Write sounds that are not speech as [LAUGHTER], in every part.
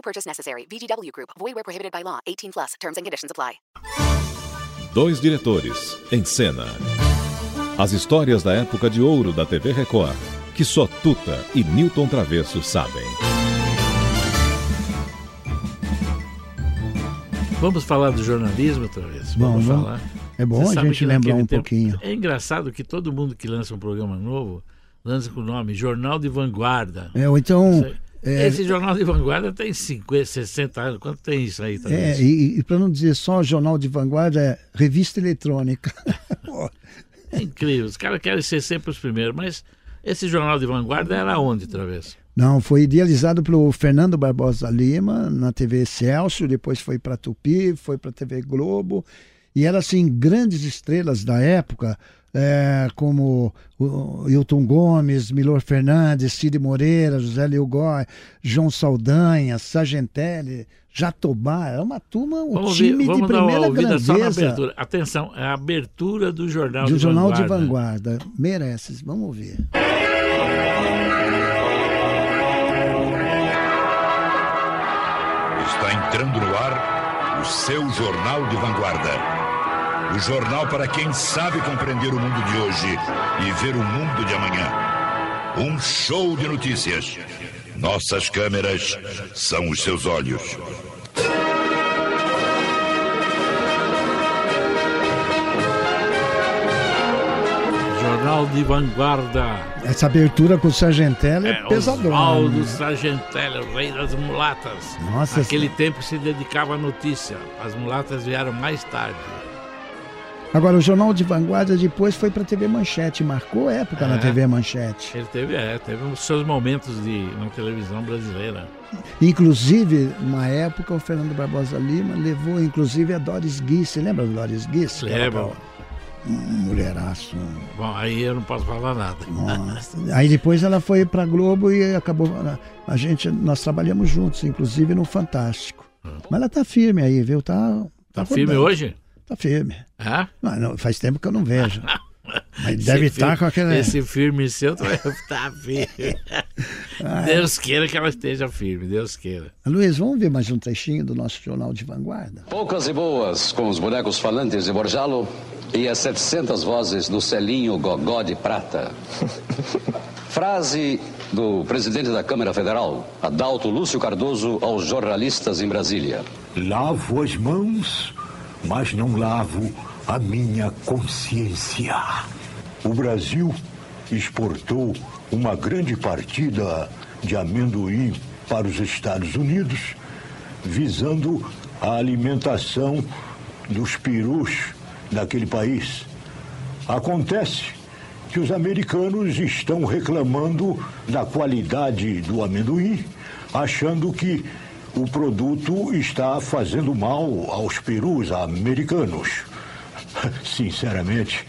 No purchase necessary. VGW Group. Void where prohibited by law. 18 plus. Terms and conditions apply. Dois diretores em cena. As histórias da época de ouro da TV Record, que só Tuta e Newton Travesso sabem. Vamos falar do jornalismo outra vez? Vamos, Vamos falar. É bom Você a gente lembrar um tempo- pouquinho. É engraçado que todo mundo que lança um programa novo lança com o nome Jornal de Vanguarda. É, ou então. Esse- É, Esse Jornal de Vanguarda tem 50, 60 anos. Quanto tem isso aí também? é, e, e para não dizer só jornal de vanguarda, é revista eletrônica. [LAUGHS] É incrível. Os caras querem ser sempre os primeiros, mas esse Jornal de Vanguarda era onde, Travesso? Não, foi idealizado pelo Fernando Barbosa Lima na TV Celso, depois foi para Tupi, foi para TV Globo. E era assim, grandes estrelas da época, é, como o Hilton Gomes, Milor Fernandes, Cid Moreira, José Leogói, João Saldanha, Sargentelli, Jatobá. Era uma turma, um Vamos, time de dar primeira ouvida só na grandeza. abertura. Atenção, é a abertura do Jornal Do de Jornal Vanguarda. de Vanguarda. Mereces, vamos ouvir. Está entrando no ar o seu Jornal de Vanguarda. O jornal para quem sabe compreender o mundo de hoje e ver o mundo de amanhã. Um show de notícias. Nossas câmeras são os seus olhos. Jornal de Vanguarda. Essa abertura com o Sargentelli é, É, pesadona. Oswaldo né? Sargentelli, o rei das mulatas. Nossa, Naquele tempo se dedicava à notícia. As mulatas vieram mais tarde. Agora, o Jornal de Vanguarda depois foi para a TV Manchete, marcou época na É. TV Manchete. Ele teve, é, teve os seus momentos de, na televisão brasileira. Inclusive, na época, o Fernando Barbosa Lima levou, inclusive, a Doris Guy. Você lembra da Doris Guy? Lembro. Um mulheraço. Bom, aí eu não posso falar nada. Nossa. Aí depois ela foi para Globo e acabou. A gente, nós trabalhamos juntos, inclusive no Fantástico. Mas ela tá firme aí, viu? Tá, Tá firme rodando. hoje? Tá firme. É? Não, não, faz tempo que eu não vejo. [LAUGHS] Mas Esse deve estar firme- com aquela. Esse firme seu vai [LAUGHS] estar firme. Deus queira que ela esteja firme, Deus queira. Luiz, vamos ver mais um trechinho do nosso Jornal de Vanguarda? Poucas e boas, com os bonecos falantes de Borjalo e as 700 vozes do Celinho Gogó de Prata. [LAUGHS] Frase do presidente da Câmara Federal, Adalto Lúcio Cardoso, aos jornalistas em Brasília. Lavo as mãos, mas não lavo a minha consciência. O Brasil exportou uma grande partida de amendoim para os Estados Unidos, visando a alimentação dos perus daquele país. Acontece que os americanos estão reclamando da qualidade do amendoim, achando que o produto está fazendo mal aos perus americanos. [LAUGHS] Sinceramente,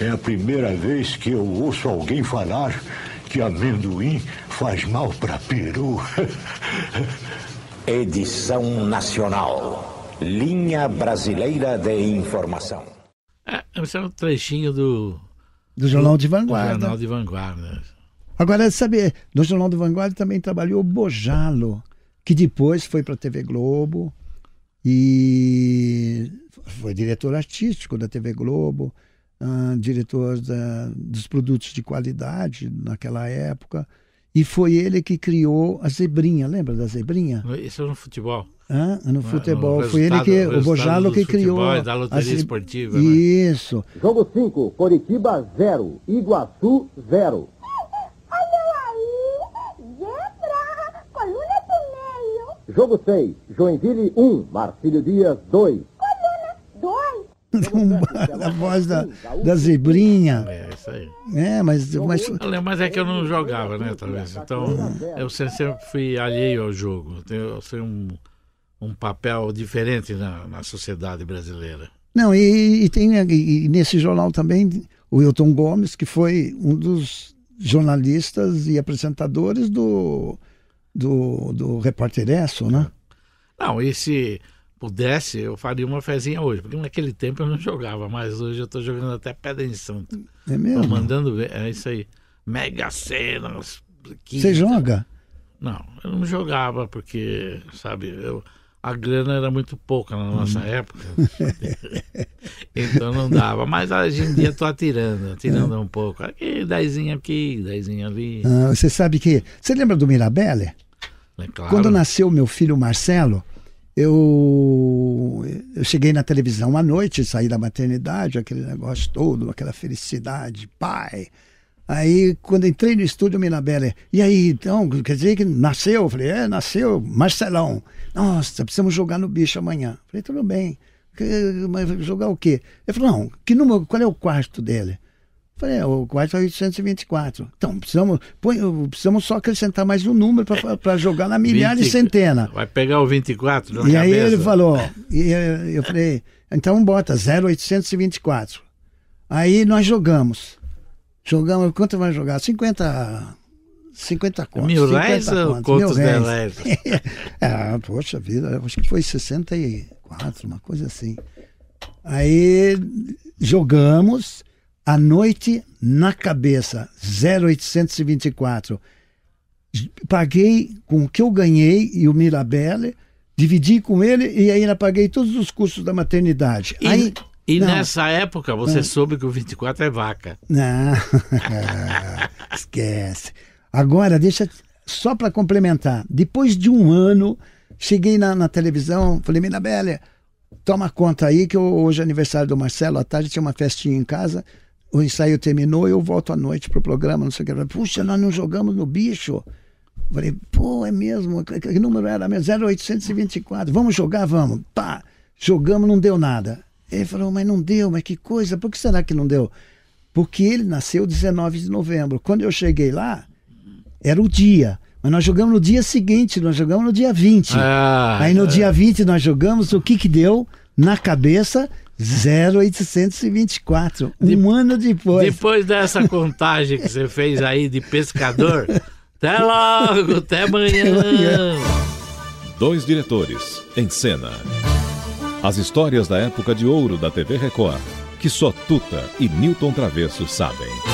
é a primeira vez que eu ouço alguém falar que amendoim faz mal para peru. [LAUGHS] Edição Nacional. Linha Brasileira de Informação. É, esse é um trechinho do, Do Jornal de do Vanguarda. Jornal de Vanguarda. Agora, sabe, no Jornal do Vanguarda também trabalhou o Bojalo, que depois foi para a TV Globo e foi diretor artístico da TV Globo, ah, diretor da- dos produtos de qualidade naquela época. E foi ele que criou a zebrinha, lembra da zebrinha? Isso é no futebol. Hã? No No futebol. resultado- foi ele que, o Bojalo que criou. da loteria a ze- esportiva, né? Isso. Jogo 5, Coritiba 0, Iguaçu 0. Jogo 6, Joinville 1, Marcílio Dias 2. dois. [LAUGHS] a voz da, da zebrinha. É, isso aí. É, mas. Mas, mas é que eu não jogava, né, talvez. Então, eu sempre fui alheio ao jogo. Eu tenho um, um papel diferente na, na sociedade brasileira. Não, e, e tem e, nesse jornal também o Wilton Gomes, que foi um dos jornalistas e apresentadores do, do, do Repórter Esso, né? Não, e se pudesse, eu faria uma fezinha hoje, porque naquele tempo eu não jogava, mas hoje eu estou jogando até pedra em santo. É mesmo? Tô mandando ver, é isso aí. Mega cenas. Você joga? Não, eu não jogava, porque, sabe, eu, a grana era muito pouca na nossa hum. época. [LAUGHS] então não dava. Mas hoje em dia estou atirando, atirando é. um pouco. Aqui, dezinho aqui, dezinho ali. Ah, você sabe que. Você lembra do Mirabelle? É claro. Quando nasceu meu filho Marcelo, eu, eu cheguei na televisão à noite, saí da maternidade, aquele negócio todo, aquela felicidade, pai. Aí, quando entrei no estúdio, Mirabelle, e aí, então, quer dizer que nasceu? Eu falei, é, nasceu, Marcelão. Nossa, precisamos jogar no bicho amanhã. Eu falei, tudo bem. Mas jogar o quê? Ele falou, não, que número, qual é o quarto dele? Falei, é, o quarto é 824. Então, precisamos, põe, precisamos só acrescentar mais um número para jogar na milhar 20, e centena. Vai pegar o 24 E cabeça. aí ele falou, e eu falei, então bota 0824. Aí nós jogamos. Jogamos, quanto vai jogar? 50... 50 contos. Mil réis ou contos de réis? [LAUGHS] é, poxa vida, acho que foi 64, uma coisa assim. Aí jogamos a noite na cabeça, 0824. Paguei com o que eu ganhei e o Mirabelle, dividi com ele e ainda paguei todos os custos da maternidade. E, Aí, e nessa época você não. soube que o 24 é vaca. Não, [LAUGHS] esquece. Agora, deixa só para complementar. Depois de um ano, cheguei na, na televisão, falei, Mirabelle, toma conta aí que hoje é aniversário do Marcelo, à tarde tinha uma festinha em casa, o ensaio terminou, eu volto à noite pro programa, não sei o que. Puxa, nós não jogamos no bicho. Falei, pô, é mesmo? Que, que número era mesmo? 0824. Vamos jogar? Vamos. Pá, jogamos, não deu nada. Ele falou, mas não deu, mas que coisa, por que será que não deu? Porque ele nasceu 19 de novembro. Quando eu cheguei lá, era o dia. Mas nós jogamos no dia seguinte, nós jogamos no dia 20. Ah, Aí no é. dia 20 nós jogamos, o que que deu? Na cabeça, 0824, um de, ano depois. Depois dessa contagem que você fez aí de pescador, até logo, até amanhã. Dois diretores em cena. As histórias da época de ouro da TV Record, que só Tuta e Newton Travesso sabem.